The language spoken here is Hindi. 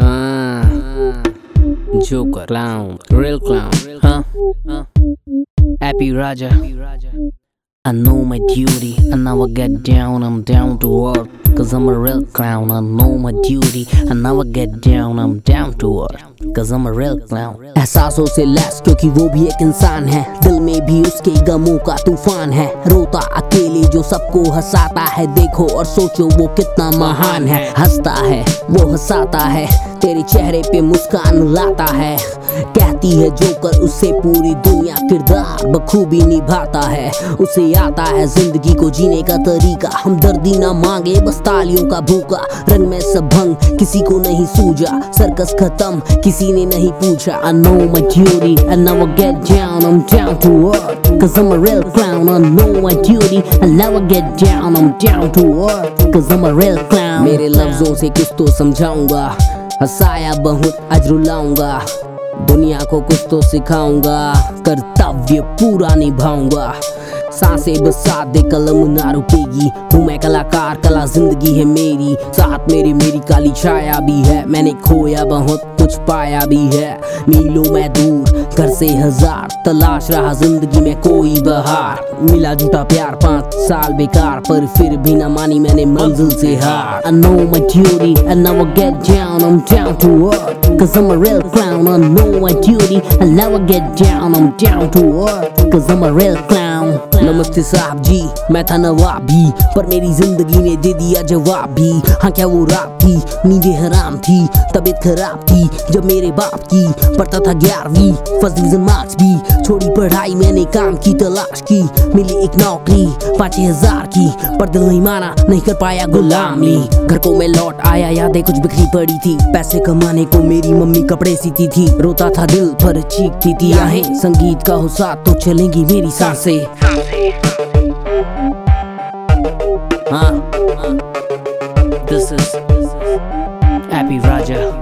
Ah, Joker, clown, real clown, huh? Happy Raja. I know my duty, and now I get down, I'm down to earth. Cause I'm a real clown, I know my duty, I get down, I'm down to earth. Cause I'm a real clown. एहसासों से लैस क्योंकि वो भी एक इंसान है दिल में भी उसके गमों का तूफ़ान है रोता अकेले जो सबको हंसाता है देखो और सोचो वो कितना महान है हंसता है वो हंसाता है तेरे चेहरे पे मुस्कान लाता है। कहती है जोकर उससे पूरी दुनिया किरदार बखूबी निभाता है। उसे आता है ज़िंदगी को जीने का तरीका। हम दर्दी ना मांगे, बस तालियों का भूखा। रंग में सब भंग, किसी को नहीं सूझा। सर्कस खत्म, किसी ने नहीं पूछा। I know my duty I get down I'm down to earth. Cause I'm a real clown, I know my duty I get down, I'm down to earth. Cause I'm a real clown. मेरे लफ्जों से कुछ तो समझाऊँगा। हंसाया बहुत आज रुलाऊँगा। दुनिया को कुछ तो सिखाऊँगा। कर्तव्य पूरा निभाऊँगा। साँसें बस दे कलम ना रुकेगी हूँ मैं कलाकार कला ज़िंदगी है मेरी साथ मेरी मेरी काली छाया भी है मैंने खोया बहुत कुछ पाया भी है मीलों में दूर घर से हज़ार तलाश रहा ज़िंदगी में कोई बहार मिला झूठा प्यार पाँच साल बेकार पर फिर भी ना मानी मैंने मंजिल से हार I know my duty and now I get down I'm down to earth Cause I'm a real clown I know my duty and now I get down I'm down to earth Cause I'm a real clown नमस्ते साहब जी, मैं था नवाब भी पर मेरी ज़िंदगी ने दे दिया जवाब। भी हाँ क्या वो रात थी? नींदें हराम थी, तबीयत खराब थी, जब मेरे बाप की पढ़ता था ग्यारहवीं। फ़र्स्ट डिवीज़न मार्क्स भी, छोड़ी पढ़ाई मैंने काम की, तलाश की। मिली एक नौकरी, पाँच हज़ार की, पर दिल नहीं माना, नहीं कर पाया गुलामी। घर को मैं लौट आया, यादें कुछ बिखरी पड़ी थी। पैसे कमाने को मेरी मम्मी कपड़े सीती थी। रोता था दिल, पर चीखती थी आहें संगीत का हो साथ तो चलेंगी मेरी साँसें। Huh? This is Happy Raja.